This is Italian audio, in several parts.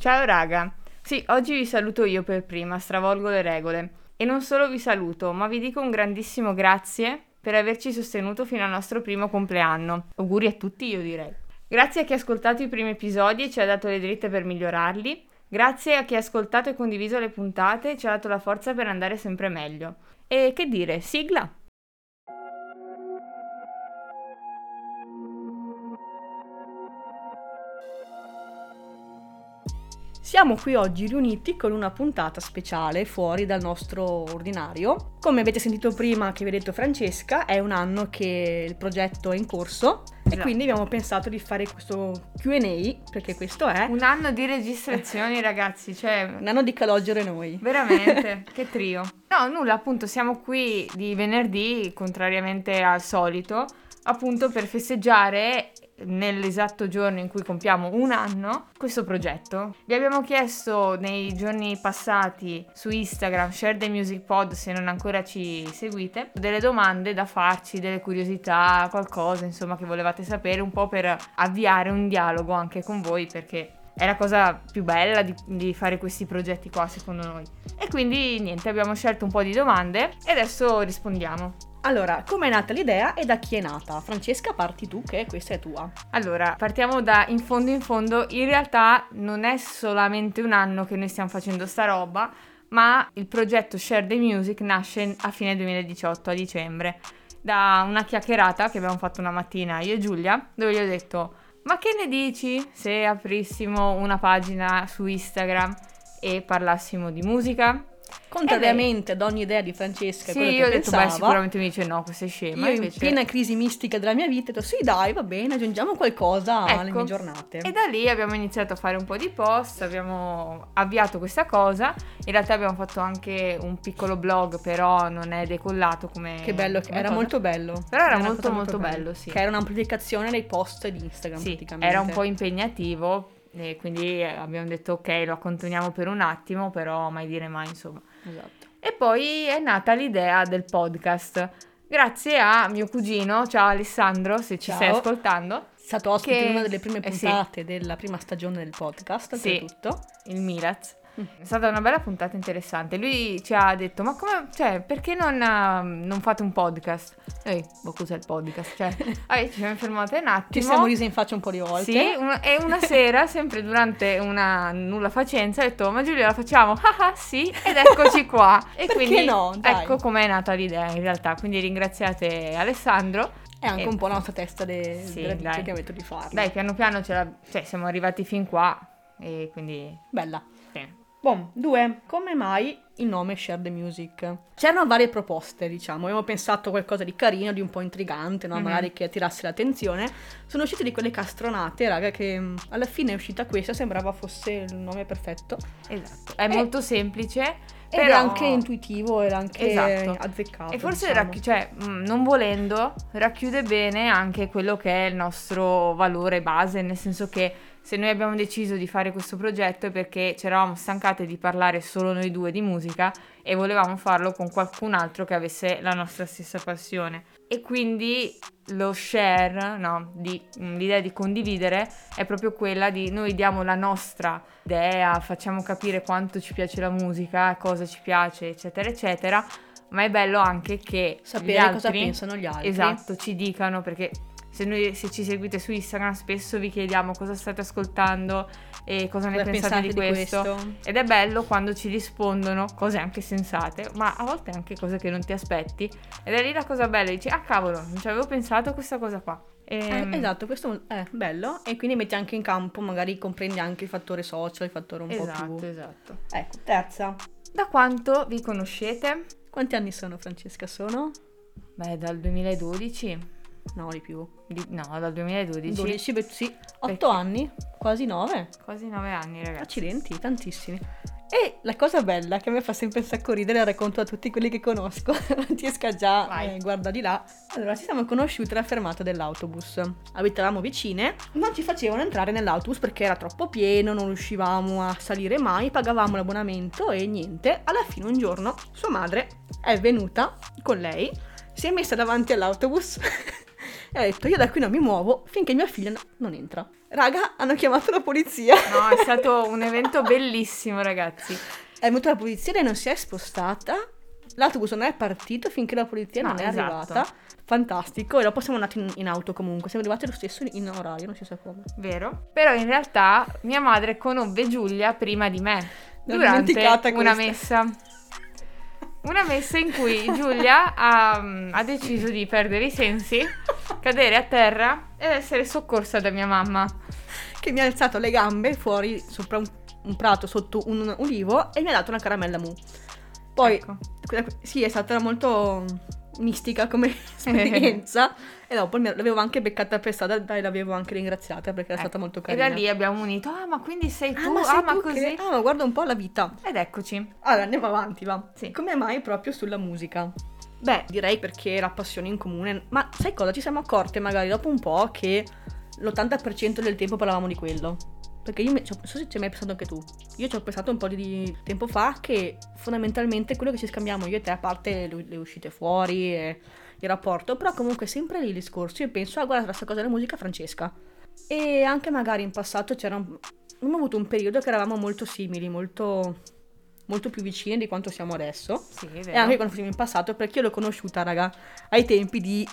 Ciao raga. Sì, oggi vi saluto io per prima, stravolgo le regole. E non solo vi saluto, ma vi dico un grandissimo grazie per averci sostenuto fino al nostro primo compleanno. Auguri a tutti, io direi. Grazie a chi ha ascoltato i primi episodi e ci ha dato le dritte per migliorarli. Grazie a chi ha ascoltato e condiviso le puntate e ci ha dato la forza per andare sempre meglio. E che dire, sigla! Siamo qui oggi riuniti con una puntata speciale fuori dal nostro ordinario. Come avete sentito prima che vi ha detto Francesca, è un anno che il progetto è in corso e Esatto. quindi abbiamo pensato di fare questo Q&A, perché questo è Un anno di registrazioni, ragazzi, cioè un anno di calogero noi. Veramente, che trio. No, nulla, appunto, siamo qui di venerdì, contrariamente al solito, appunto per festeggiare nell'esatto giorno in cui compiamo un anno questo progetto. Vi abbiamo chiesto nei giorni passati su Instagram, share the music pod se non ancora ci seguite, delle domande da farci, delle curiosità, qualcosa insomma che volevate sapere, un po' per avviare un dialogo anche con voi perché è la cosa più bella di, di fare questi progetti qua secondo noi. E quindi niente, abbiamo scelto un po' di domande e adesso rispondiamo. Allora, come è nata l'idea e da chi è nata? Francesca, parti tu che questa è tua. Allora, partiamo da in fondo in fondo, in realtà non è solamente un anno che noi stiamo facendo sta roba, ma il progetto Share the Music nasce a fine 2018, a dicembre, da una chiacchierata che abbiamo fatto una mattina io e Giulia, dove gli ho detto ma che ne dici se aprissimo una pagina su Instagram e parlassimo di musica? Contrariamente ad ogni idea di Francesca, Sì, quello che io ho detto, pensava, beh, sicuramente mi dice no, questa è scema. io in invece... piena crisi mistica della mia vita ho detto sì dai va bene aggiungiamo qualcosa alle Ecco. mie giornate E da lì abbiamo iniziato a fare un po' di post, abbiamo avviato questa cosa. In realtà abbiamo fatto anche un piccolo blog, però non è decollato come. che bello come era cosa. molto bello Però era una molto, molto bello, sì. che era un'amplificazione dei post di Instagram Sì, praticamente era un po' impegnativo. E quindi abbiamo detto ok, lo accontoniamo per un attimo, però mai dire mai, insomma. esatto E poi è nata l'idea del podcast. Grazie a mio cugino, ciao Alessandro, se ci Ciao. stai ascoltando, è stato ospite Che- in una delle prime eh sì. puntate della prima stagione del podcast Sì. oltretutto il Milaz. È stata una bella puntata interessante. Lui ci ha detto: Ma come, cioè, perché non, ehm, non fate un podcast? Ehi, ma cos'è il podcast? Cioè, vabbè, ci siamo fermate un attimo. ci siamo risi in faccia un po' di volte Sì, un- e una sera, sempre durante una nulla facenza, ho detto: Ma Giulia, la facciamo? Ah, ah, sì, ed eccoci qua. E Perché quindi no? Dai. ecco com'è nata l'idea in realtà. Quindi ringraziate Alessandro. è anche E- un po' la nostra testa de- Sì, della vita che avete di farlo Dai, piano piano ce la- cioè, siamo arrivati fin qua. E quindi. bella sì. Buon, due, come mai il nome Share the Music? C'erano varie proposte, diciamo, abbiamo pensato a qualcosa di carino, di un po' intrigante, no? Mhm. magari che attirasse l'attenzione. Sono uscite di quelle castronate, raga, che mh, alla fine è uscita questa, sembrava fosse il nome perfetto. Esatto, è E- molto semplice, però è anche intuitivo, era anche Esatto. azzeccato. E forse, diciamo. racchi- cioè, mh, non volendo, racchiude bene anche quello che è il nostro valore base, nel senso che se noi abbiamo deciso di fare questo progetto è perché ci eravamo stancate di parlare solo noi due di musica e volevamo farlo con qualcun altro che avesse la nostra stessa passione. E quindi lo share, no, di- mh, l'idea di condividere è proprio quella di noi diamo la nostra idea, facciamo capire quanto ci piace la musica, cosa ci piace, eccetera, eccetera. Ma è bello anche che Sapere altri, cosa pensano gli altri. Esatto, ci dicano perché se, noi, se ci seguite su Instagram spesso vi chiediamo cosa state ascoltando e cosa ne Cosa pensate, di, pensate di questo. questo? Ed è bello quando ci rispondono cose anche sensate, ma a volte anche cose che non ti aspetti. Ed è lì la cosa bella, dici, ah cavolo, non ci avevo pensato a questa cosa qua. Ehm, Eh, esatto, questo è bello e quindi metti anche in campo, magari comprendi anche il fattore social, il fattore un Esatto, po' più... esatto. Ecco, terza. Da quanto vi conoscete? Quanti anni sono Francesca? Sono? Beh, dal 2012. No, di più. Di- no, dal 2012. 12, beh, sì, 8 Perché? anni, quasi 9. Quasi nove anni, ragazzi. Accidenti, tantissimi. E la cosa bella che a me fa sempre un sacco ridere, la racconto a tutti quelli che conosco, Francesca già eh, guarda di là. Allora, ci siamo conosciute alla fermata dell'autobus. Abitavamo vicine, non ci facevano entrare nell'autobus perché era troppo pieno, non riuscivamo a salire mai, pagavamo l'abbonamento e niente. Alla fine un giorno sua madre è venuta con lei, si è messa davanti all'autobus e ha detto io da qui non mi muovo finché mia figlia no- non entra. Raga, hanno chiamato la polizia. No, è stato un evento bellissimo, ragazzi. È venuta la polizia, lei non si è spostata. L'autobus non è partito finché la polizia No, non è esatto. arrivata. Fantastico. E dopo siamo andati in, in auto comunque. Siamo arrivati lo stesso in orario, non si sa come. Vero? Però in realtà mia madre conobbe Giulia prima di me. L'ho Durante una questa. messa. Una messa in cui Giulia ha, ha deciso di perdere i sensi, cadere a terra ed essere soccorsa da mia mamma. Che mi ha alzato le gambe fuori sopra un, un prato sotto un ulivo e mi ha dato una caramella mu. Poi, Ecco. sì, è stata molto mistica come esperienza. e dopo l'avevo anche beccata per strada e l'avevo anche ringraziata perché era stata Ecco. molto E carina. da lì abbiamo unito, ah ma quindi sei tu, Ah, ma, ah ma tu così. che- Ah, ma guarda un po' la vita. Ed eccoci. Allora, andiamo avanti, va. Sì. Come mai proprio sulla musica? Beh, direi perché era passione in comune. Ma sai cosa? Ci siamo accorte magari dopo un po' che l'80% del tempo parlavamo di quello. Perché io mi- non so se ci hai mai pensato anche tu. Io ci ho pensato un po' di tempo fa che fondamentalmente quello che ci scambiamo io e te, a parte le, le uscite fuori e il rapporto, però comunque sempre lì il discorso. Io penso, ah guarda, questa cosa della musica Francesca. E anche magari in passato c'era un... Abbiamo avuto un periodo che eravamo molto simili, molto, molto più vicini di quanto siamo adesso. Sì, E anche quando siamo in passato, perché io l'ho conosciuta, raga, ai tempi di...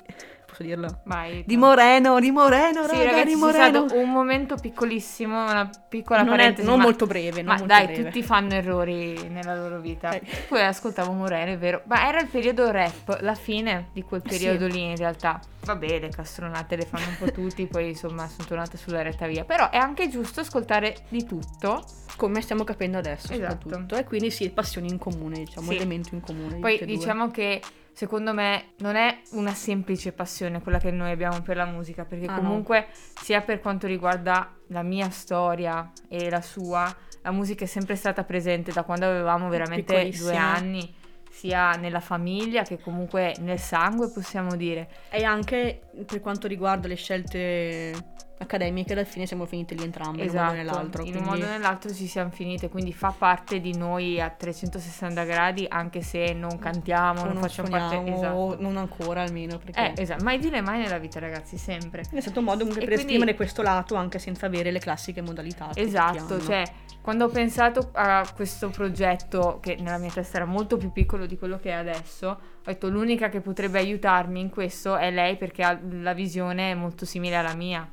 posso dirlo? Vai. Di Moreno, di Moreno, Sì, raga, ragazzi, di Moreno. stato un momento piccolissimo, una piccola Non, è, parentesi. non ma- molto breve, non Ma molto dai, breve. tutti fanno errori nella loro vita. Eh. Poi ascoltavo Moreno, è vero. Ma era il periodo rap, la fine di quel Sì. periodo lì in realtà. Vabbè, le castronate le fanno un po' tutti, poi insomma sono tornate sulla retta via. Però è anche giusto ascoltare di tutto. Come stiamo capendo adesso, Esatto. soprattutto. E quindi sì, passioni in comune, diciamo, Sì. elemento in comune. Poi e due. diciamo che secondo me non è una semplice passione quella che noi abbiamo per la musica, perché Ah, no. comunque sia per quanto riguarda la mia storia e la sua, la musica è sempre stata presente da quando avevamo veramente due anni, sia nella famiglia che comunque nel sangue possiamo dire. E anche per quanto riguarda le scelte accademiche, alla fine siamo finite lì entrambe, in un modo o nell'altro. in quindi... un modo o nell'altro ci siamo finite, quindi fa parte di noi a 360 gradi anche se non cantiamo, non, non facciamo parte esatto. o non ancora almeno, perché... Eh, esatto, mai dire mai nella vita, ragazzi, sempre. È stato un modo comunque E per quindi- esprimere questo lato anche senza avere le classiche modalità. Esatto, cioè quando ho pensato a questo progetto, che nella mia testa era molto più piccolo di quello che è adesso, ho detto l'unica che potrebbe aiutarmi in questo è lei perché ha la visione molto simile alla mia.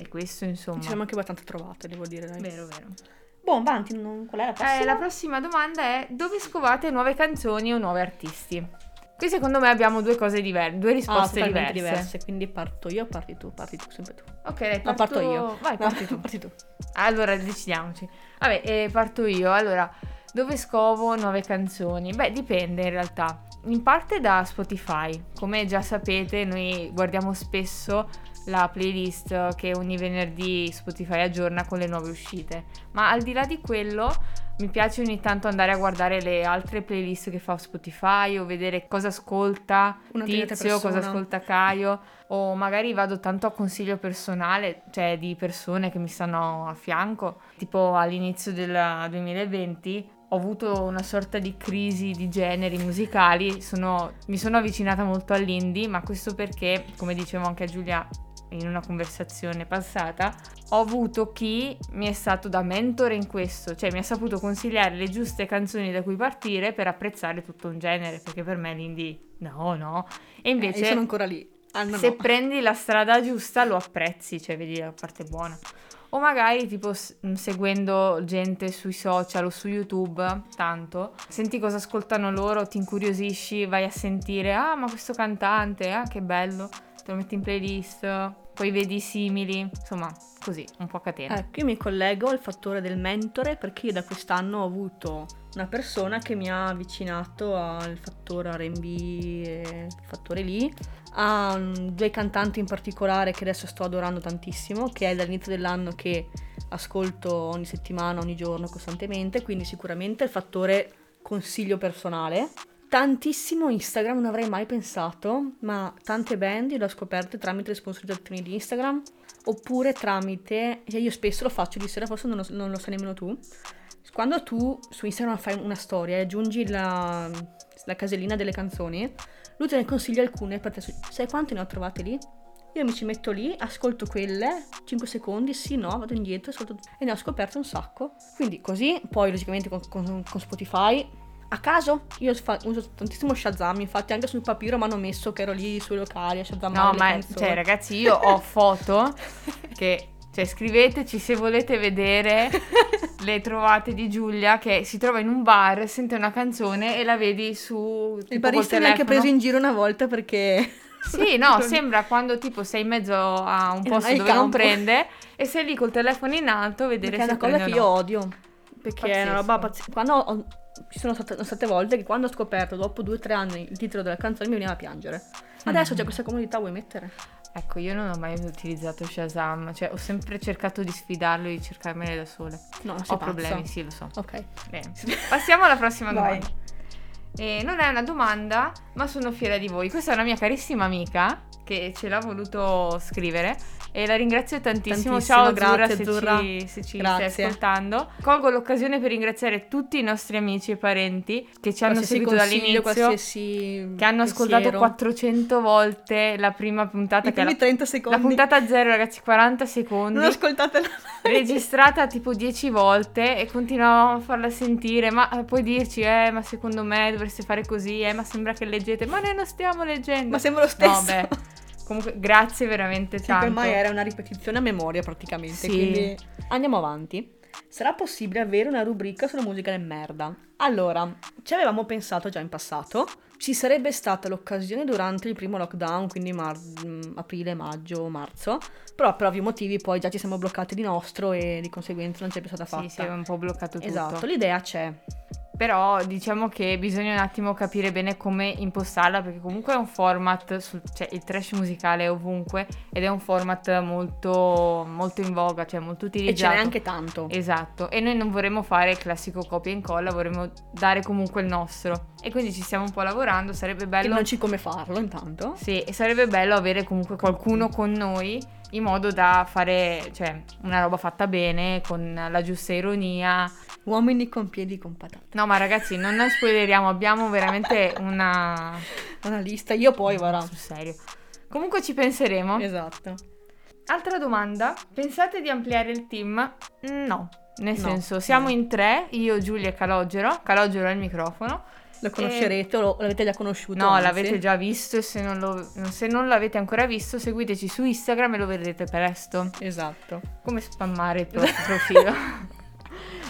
E questo insomma... Ci siamo anche abbastanza trovate, devo dire. Dai. Vero, vero. Boh, avanti, non... qual è la prossima? Eh, la prossima domanda è dove scovate nuove canzoni o nuovi artisti? Qui secondo me abbiamo due cose diverse, due Ah, risposte totalmente diverse. diverse. Quindi parto io, parti tu, parti tu, sempre tu. Ok, dai, No, parto io. Vai, No, parti tu. parti tu. Allora, decidiamoci. Vabbè, eh, parto io. Allora, dove scovo nuove canzoni? Beh, dipende in realtà. In parte da Spotify. Come già sapete, noi guardiamo spesso la playlist che ogni venerdì Spotify aggiorna con le nuove uscite. Ma al di là di quello, mi piace ogni tanto andare a guardare le altre playlist che fa Spotify o vedere cosa ascolta Una Tizio, cosa ascolta Caio. O magari vado tanto a consiglio personale, cioè di persone che mi stanno a fianco, tipo all'inizio del 2020 ho avuto una sorta di crisi di generi musicali, sono- mi sono avvicinata molto all'indie, ma questo perché, come dicevo anche a Giulia in una conversazione passata, ho avuto chi mi è stato da mentore in questo, cioè mi ha saputo consigliare le giuste canzoni da cui partire per apprezzare tutto un genere, perché per me l'indie no, no. E Eh, invece io sono ancora lì. Ah, no, se no. prendi la strada giusta lo apprezzi, cioè vedi la parte buona. O magari tipo seguendo gente sui social o su YouTube, tanto, senti cosa ascoltano loro, ti incuriosisci, vai a sentire, ah ma questo cantante, ah che bello, te lo metti in playlist, poi vedi simili, insomma, così, un po' a catena. Ecco, io mi collego al fattore del mentore perché io da quest'anno ho avuto una persona che mi ha avvicinato al fattore RB e fattore lì, a mm, due cantanti in particolare che adesso sto adorando tantissimo, che è dall'inizio dell'anno che ascolto ogni settimana, ogni giorno, costantemente, quindi sicuramente il fattore consiglio personale. Tantissimo Instagram, non avrei mai pensato, ma tante band le ho scoperte tramite le sponsorizzazioni di Instagram oppure tramite, io spesso lo faccio di sera, forse non lo, non lo sai nemmeno tu, quando tu su Instagram fai una storia e aggiungi la, la casellina delle canzoni, lui te ne consiglia alcune per te. Sai quante ne ho trovate lì? Io mi ci metto lì, ascolto quelle, 5 secondi, sì, no, vado indietro, ascolto e ne ho scoperto un sacco. Quindi così, poi logicamente con, con, con Spotify, a caso, io fa, uso tantissimo Shazam, infatti anche sul papiro mi hanno messo che ero lì sui locali a Shazam. No, ma cioè ragazzi, io ho foto che cioè, scriveteci se volete vedere le trovate di Giulia che si trova in un bar, sente una canzone e la vedi su. Il barista mi ha anche preso in giro una volta perché. Sì, no, sembra quando tipo sei in mezzo a un posto dove campo. non prende e sei lì col telefono in alto a vedere perché se è una cosa che io odio. Perché Pazzesco. è una roba pazzesca. Quando ho, ci sono state, state, volte che quando ho scoperto dopo due o tre anni il titolo della canzone mi veniva a piangere. Adesso c'è questa comodità, vuoi mettere? Ecco, io non ho mai utilizzato Shazam, cioè ho sempre cercato di sfidarlo e di cercarmene da sole. No, ho problemi, sì, lo so. Ok. Bene. Passiamo alla prossima domanda. E non è una domanda, ma sono fiera di voi. Questa è una mia carissima amica che ce l'ha voluto scrivere e la ringrazio tantissimo. tantissimo Ciao grazie, se Zurra. ci, se ci grazie. stai ascoltando. Colgo l'occasione per ringraziare tutti i nostri amici e parenti che ci hanno seguito dall'inizio, qualsiasi che hanno ascoltato pensiero. 400 volte la prima puntata. I che è la, 30 secondi. la puntata zero, ragazzi, 40 secondi. Non ascoltatela. registrata tipo 10 volte e continuavamo a farla sentire. Ma eh, puoi dirci, eh, ma secondo me dovreste fare così, eh, ma sembra che leggete. Ma noi non stiamo leggendo. Ma sembra lo stesso. No, beh. Comunque, grazie veramente sì, tanto. ormai era una ripetizione a memoria praticamente. Sì. Quindi andiamo avanti. Sarà possibile avere una rubrica sulla musica del merda? Allora, ci avevamo pensato già in passato. Ci sarebbe stata l'occasione durante il primo lockdown, quindi mar- mm, aprile, maggio, marzo. Però per ovvi motivi poi già ci siamo bloccati di nostro e di conseguenza non c'è più stata fatta. Sì, si è un po' bloccato tutto. Esatto, l'idea c'è. Però diciamo che bisogna un attimo capire bene come impostarla perché comunque è un format, sul, cioè il trash musicale è ovunque ed è un format molto, molto in voga, cioè molto E utilizzato. ce n'è anche tanto. Esatto, e noi non vorremmo fare il classico copia e incolla, vorremmo dare comunque il nostro. E quindi ci stiamo un po' lavorando, sarebbe Che bello... non ci come farlo intanto. Sì, e sarebbe bello avere comunque qualcuno con noi in modo da fare, cioè, una roba fatta bene, con la giusta ironia. Uomini con piedi con patate. No, ma ragazzi, non noi spoileriamo, abbiamo veramente una... Una lista, io poi guarda. Sul serio. Comunque ci penseremo. Esatto. Altra domanda, pensate di ampliare il team? No, nel No, senso, siamo no. in tre, io, Giulia e Calogero. Calogero ha il microfono. Lo conoscerete o lo- l'avete già conosciuto? No, anzi? l'avete già visto e se non, lo- se non l'avete ancora visto, seguiteci su Instagram e lo vedrete presto. Esatto. Come spammare il proprio profilo.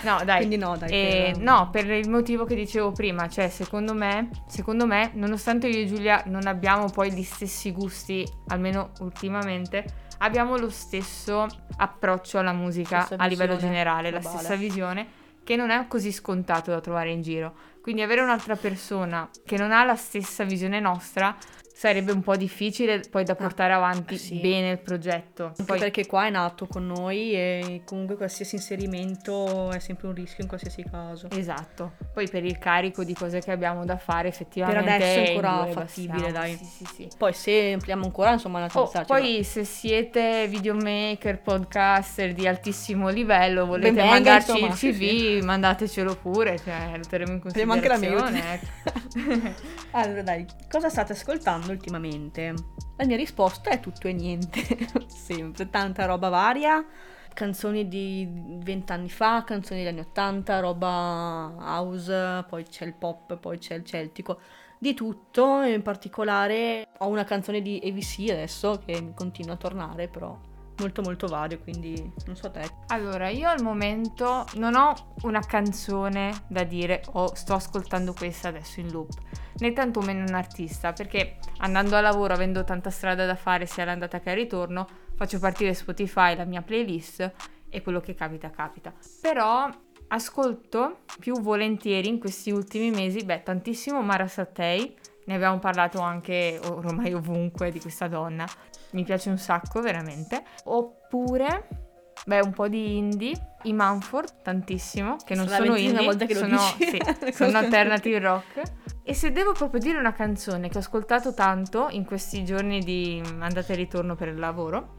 No, dai. Quindi no, dai. Eh, per- no, per il motivo che dicevo prima, cioè secondo me, secondo me, nonostante io e Giulia non abbiamo poi gli stessi gusti, almeno ultimamente, abbiamo lo stesso approccio alla musica a livello generale, la globale. stessa visione, che non è così scontato da trovare in giro. Quindi avere un'altra persona che non ha la stessa visione nostra sarebbe un po' difficile poi da portare avanti Ah, sì. bene il progetto. Poi, perché qua è nato con noi e comunque qualsiasi inserimento è sempre un rischio in qualsiasi caso. Esatto, poi per il carico di cose che abbiamo da fare effettivamente Per adesso è ancora fattibile, dai. Sì, sì, sì. Poi se ampliamo ancora, insomma, la Oh, poi se siete videomaker, podcaster di altissimo livello, volete venga, mandarci insomma, il sì, CV, mandatecelo pure, cioè lo terremo in Abbiamo anche la considerazione. ecco. allora, dai, cosa state ascoltando ultimamente? La mia risposta è tutto e niente, sempre tanta roba varia. Canzoni di vent'anni fa, canzoni degli anni 80, roba house, poi c'è il pop, poi c'è il celtico, di tutto. In particolare ho una canzone di AVC adesso che continua a tornare, però molto molto vario, quindi non so te. Allora, io al momento non ho una canzone da dire, oh, sto ascoltando questa adesso in loop, né tantomeno un artista, perché andando a lavoro, avendo tanta strada da fare sia all'andata che al ritorno, faccio partire Spotify, la mia playlist e quello che capita capita. Però ascolto più volentieri in questi ultimi mesi, beh, tantissimo Mara Sattei, ne abbiamo parlato anche ormai ovunque di questa donna, mi piace un sacco veramente, oppure beh, un po' di indie, i Manford tantissimo, che non sono indie, volta che sono, sì, sono alternative rock. E se devo proprio dire una canzone che ho ascoltato tanto in questi giorni di andata e ritorno per il lavoro,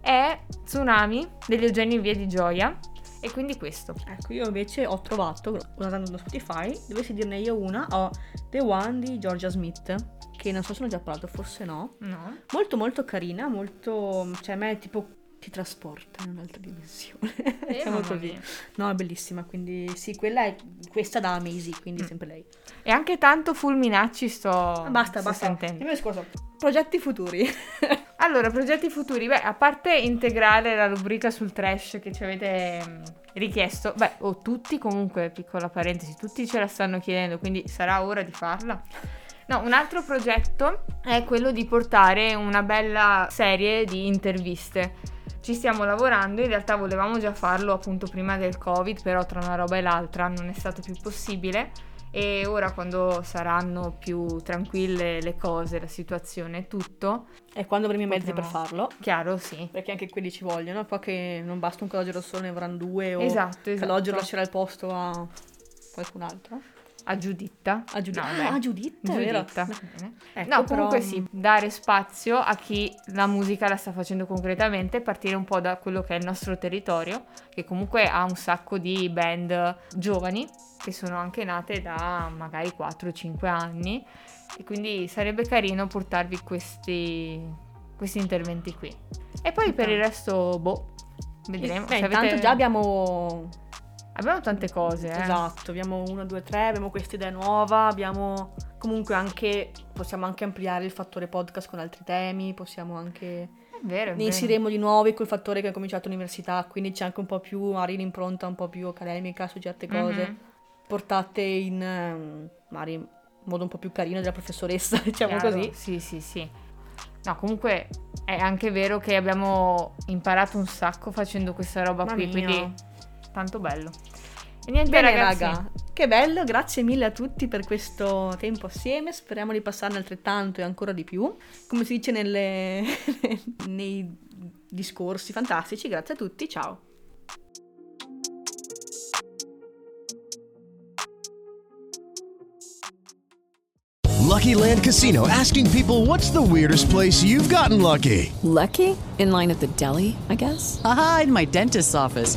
è Tsunami degli Eugenio in Via di Gioia. E quindi questo. Ecco, io invece ho trovato, guardando Spotify, dovessi dirne io una, ho The One di Georgia Smith, che non so se ne ho già parlato, forse no. No? Molto molto carina, molto... cioè a me tipo ti trasporta in un'altra dimensione. Eh, Siamo così. mia. No, è bellissima, quindi sì, quella è questa da Maisie, quindi Mm. sempre lei. E anche tanto Fulminacci sto, Ah, basta, sto basta. sentendo. Progetti futuri. Allora, progetti futuri. Beh, a parte integrare la rubrica sul trash che ci avete mm, richiesto, beh, o tutti comunque, piccola parentesi, tutti ce la stanno chiedendo, quindi sarà ora di farla. No, un altro progetto è quello di portare una bella serie di interviste. Ci stiamo lavorando, in realtà volevamo già farlo appunto prima del Covid, però tra una roba e l'altra non è stato più possibile. E ora quando saranno più tranquille le cose, la situazione, tutto, e quando avremo i mezzi per farlo. chiaro sì. Perché anche quelli ci vogliono, poi che non basta un calogero solo, ne vorranno due o Esatto, esatto. calogero lascerà il posto a qualcun altro. A Giuditta. A Giuditta. No, ah, a Giuditta. Giuditta. Bene. Ecco, no, però- comunque sì, dare spazio a chi la musica la sta facendo concretamente, partire un po' da quello che è il nostro territorio, che comunque ha un sacco di band giovani, che sono anche nate da magari 4-5 anni, e quindi sarebbe carino portarvi questi, questi interventi qui. E poi per il resto, boh, vedremo. Beh, Se intanto avete- già abbiamo Abbiamo tante cose, eh. Esatto, abbiamo uno, due, tre, abbiamo questa idea nuova, abbiamo comunque anche, possiamo anche ampliare il fattore podcast con altri temi, possiamo anche, È vero, è ne vero. inseriremo di nuovi col fattore che ha cominciato l'università, quindi c'è anche un po' più, magari un'impronta un po' più accademica su certe cose, Mhm. portate in, ehm, magari in modo un po' più carino della professoressa, diciamo Chiaro, così. Sì, sì, sì. No, comunque è anche vero che abbiamo imparato un sacco facendo questa roba Mamma qui, mia. quindi tanto bello. E niente Bene ragazzi, raga, che bello, grazie mille a tutti per questo tempo assieme, speriamo di passarne altrettanto e ancora di più, come si dice nelle- nei discorsi fantastici, grazie a tutti, ciao. Lucky Land Casino asking people what's the weirdest place you've gotten lucky? Lucky? In line at the deli, I guess? Aha, in my dentist's office.